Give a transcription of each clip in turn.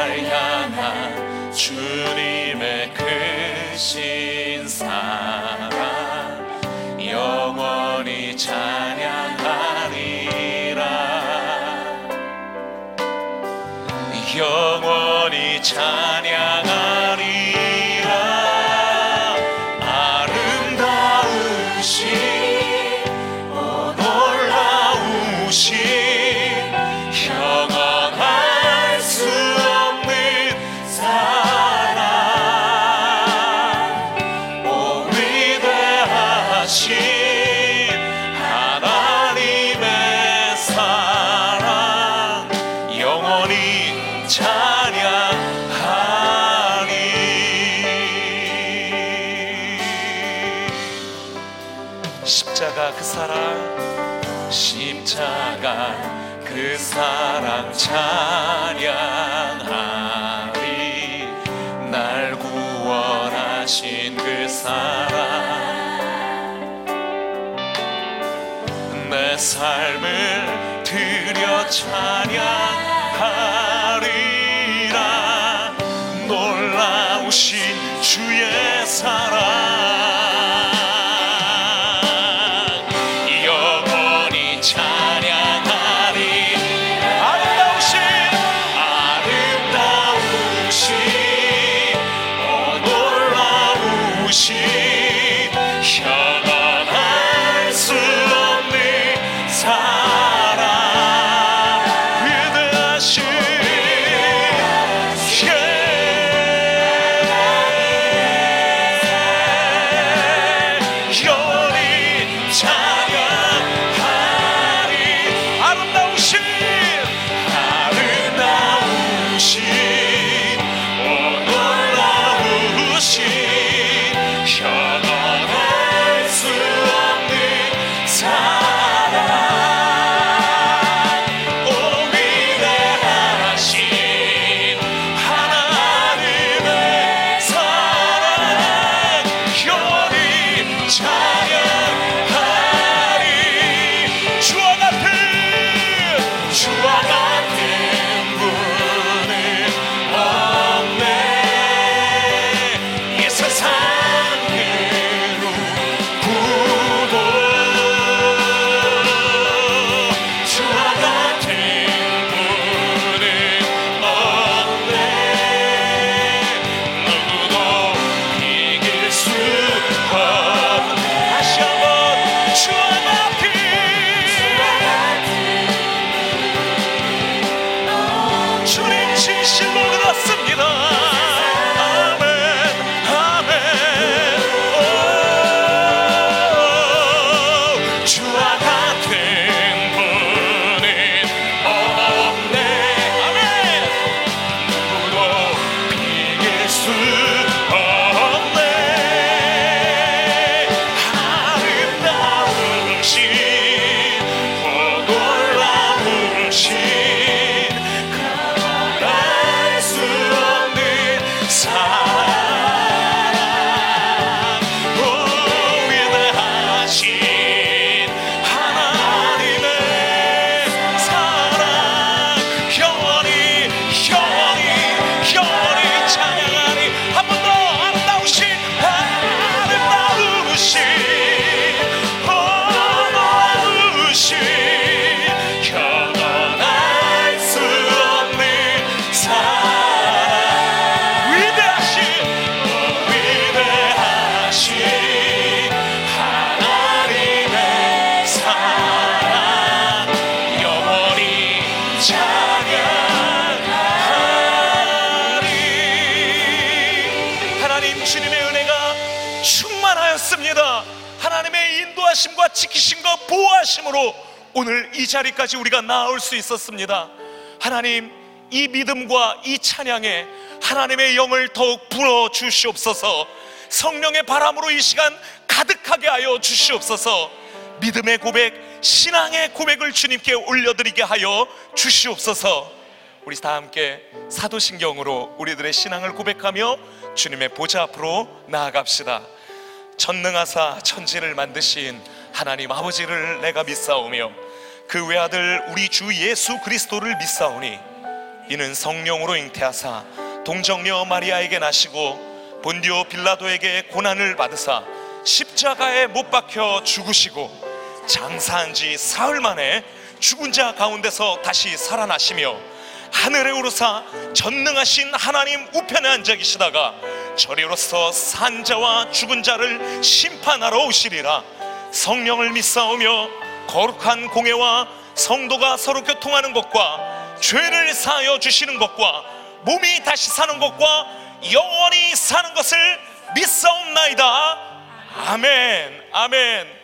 날 향한 주님의 그 신사. 십자가 그 사랑 십자가 그 사랑 찬양하리 날 구원하신 그 사랑. 내 삶을 들여 찬양하리 사랑. 믿음으로 오늘 이 자리까지 우리가 나올 수 있었습니다. 하나님, 이 믿음과 이 찬양에 하나님의 영을 더욱 불어 주시옵소서. 성령의 바람으로 이 시간 가득하게 하여 주시옵소서. 믿음의 고백, 신앙의 고백을 주님께 올려드리게 하여 주시옵소서. 우리 다 함께 사도신경으로 우리들의 신앙을 고백하며 주님의 보좌 앞으로 나아갑시다. 전능하사 천지를 만드신 하나님 아버지를 내가 믿사오며 그 외아들 우리 주 예수 그리스도를 믿사오니 이는 성령으로 잉태하사 동정녀 마리아에게 나시고 본디오 빌라도에게 고난을 받으사 십자가에 못 박혀 죽으시고 장사한 지 사흘 만에 죽은 자 가운데서 다시 살아나시며 하늘에 오르사 전능하신 하나님 우편에 앉아 계시다가 저리로서 산 자와 죽은 자를 심판하러 오시리라 성령을 믿사오며 거룩한 공예와 성도가 서로 교통하는 것과 죄를 사하여 주시는 것과 몸이 다시 사는 것과 영원히 사는 것을 믿사옵나이다. 아멘. 아멘.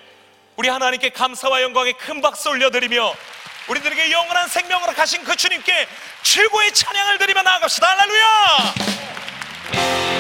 우리 하나님께 감사와 영광의 큰 박수 올려드리며 우리들에게 영원한 생명으로 가신 그 주님께 최고의 찬양을 드리며 나아갑시다. 할렐루야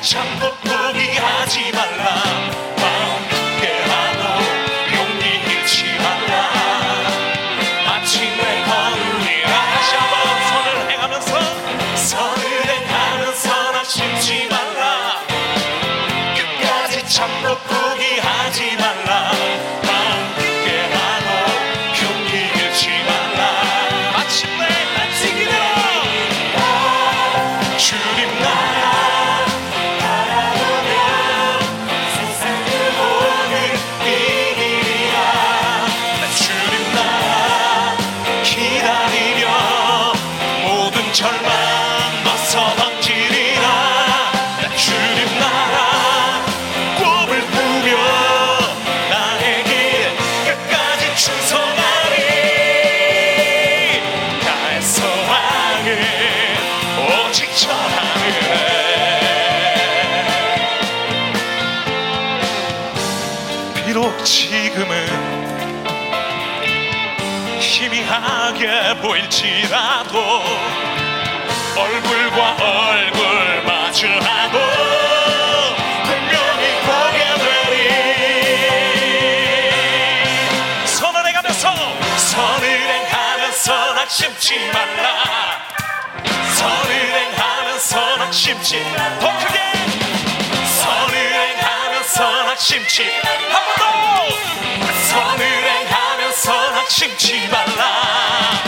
참고 포기하지 말라 보일지라도 얼굴과 얼굴 마주하고 분명히 보게 되리. 선을 행하면서 선을 행하면서 나 심지 말라. 선을 행하면서 나 심지 더 크게. 선을 행하면서 나 심지 한번 더. 선을 행하면서 나 심지 말라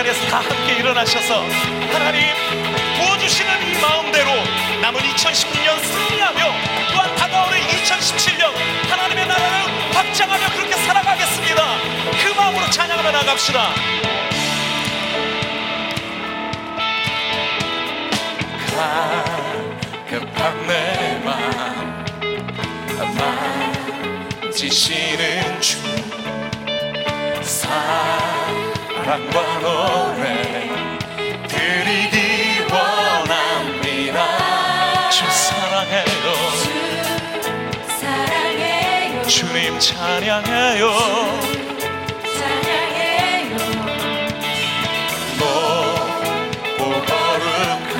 자리에서 다 함께 일어나셔서 하나님 부어주시는 이 마음대로 남은 2016년 승리하며 또한 다가오는 2017년 하나님의 나라를 확장하며 그렇게 살아가겠습니다. 그 마음으로 찬양하며 나갑시다. 급한 내맘 만지시는 주 사랑 과 노래 드리기 원합니다. 주 사랑해요. 사랑해요 주님 찬양해요. 사랑해요 높고 거룩한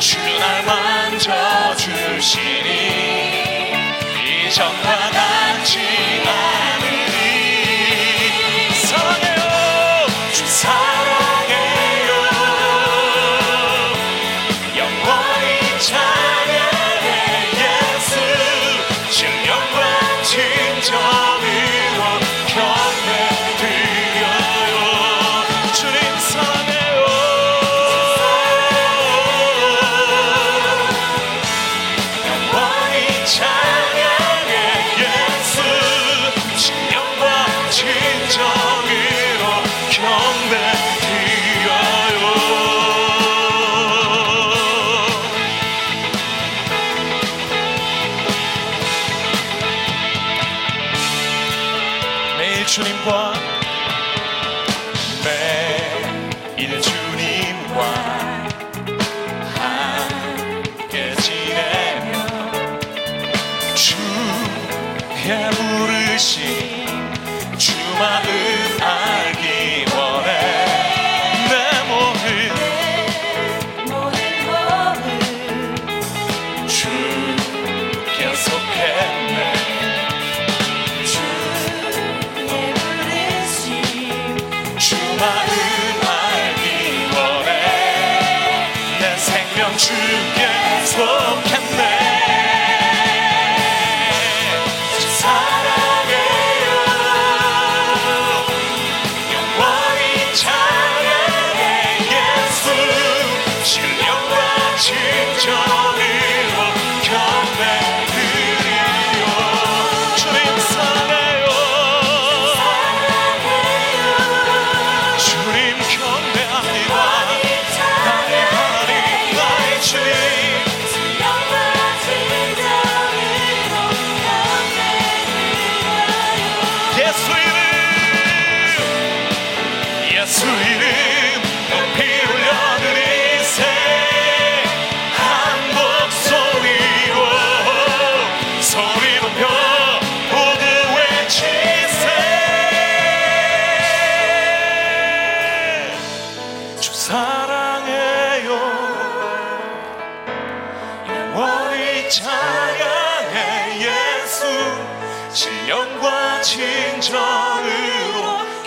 주날 만져주시니 이전과 같지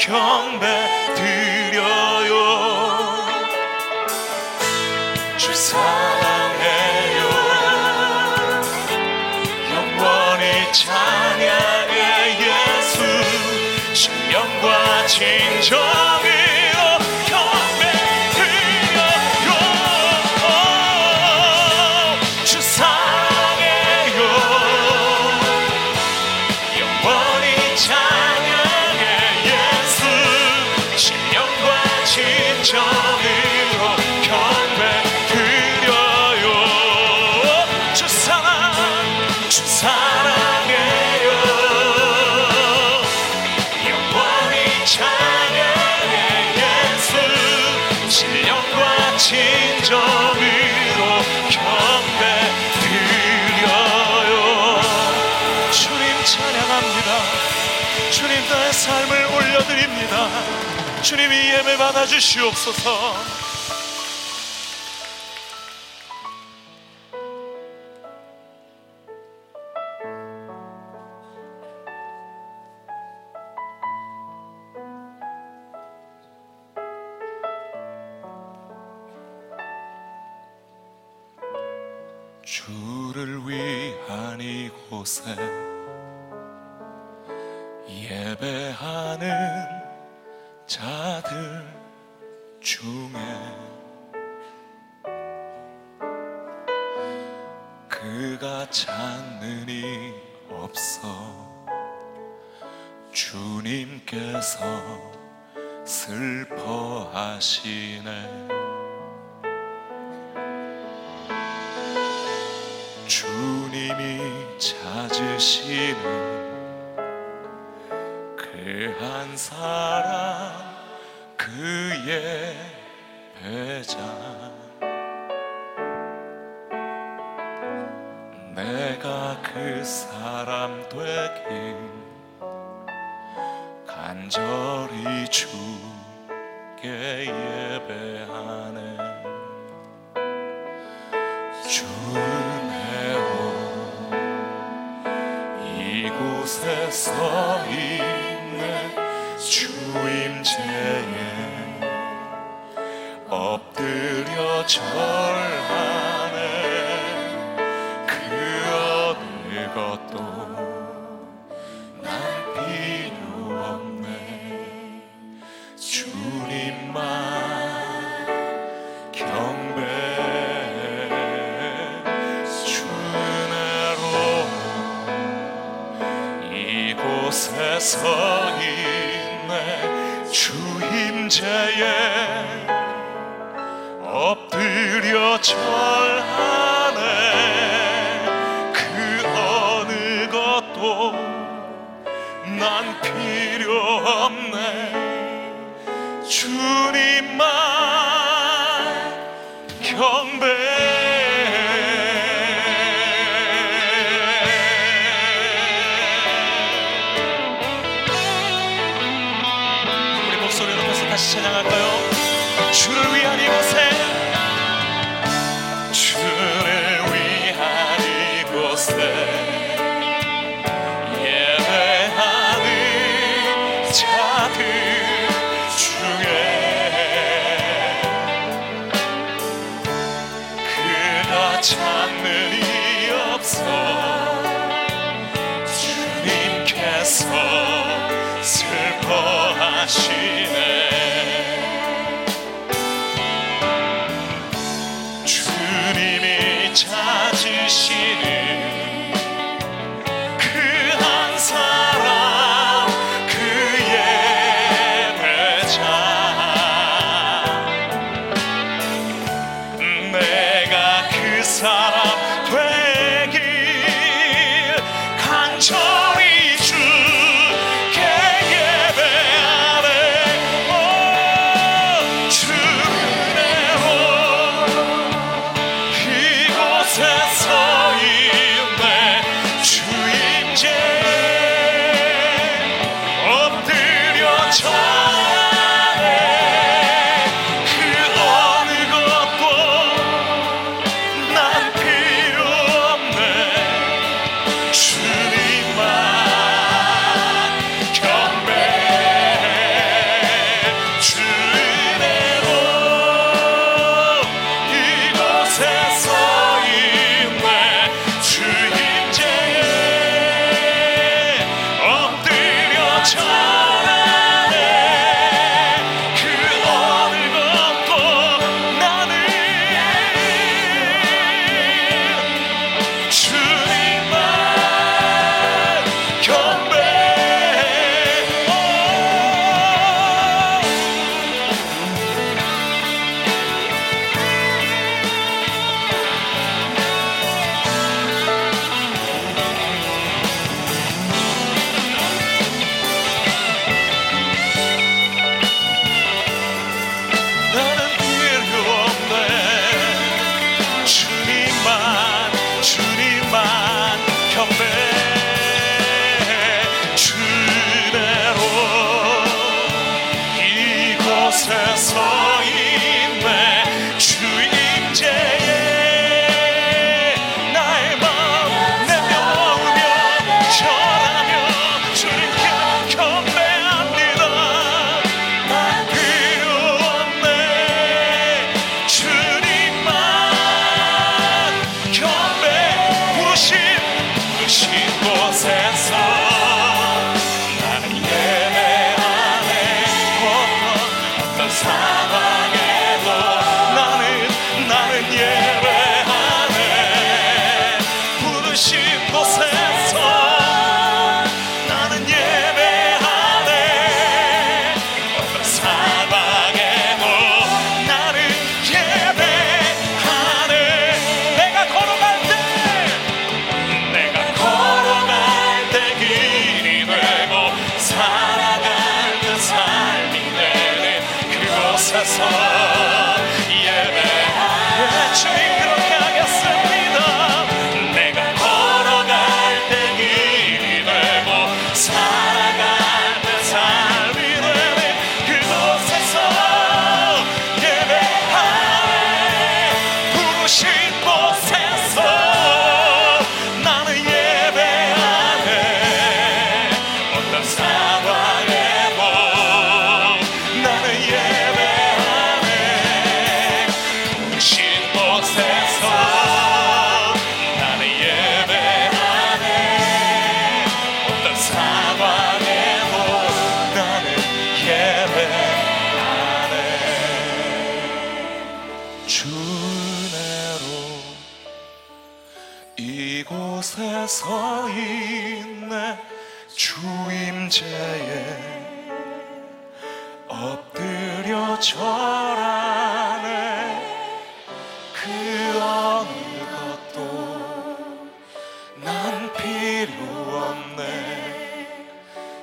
경배 드려요. 주 사랑해요. 영원히 찬양해 예수. 신령과 진정으 올려드립니다. 주님이 예배 받아주시옵소서 예배하는 자들 중에 그가 찾는 이 없어 주님께서 슬퍼하시네. 주님이 찾으시는 그한 사람 그의 배자 내가 그 사람 되길 간절히 주께 예배하네. 주네오 이곳에 서있 절하네 그 어느 것도 난 필요 없네 주님만 경배해 주내로 이곳에 서 있네. 주임제에 엎드려 절하네. 그 어느 것도 난 필요 없네. 주님만 슬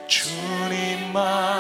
주님만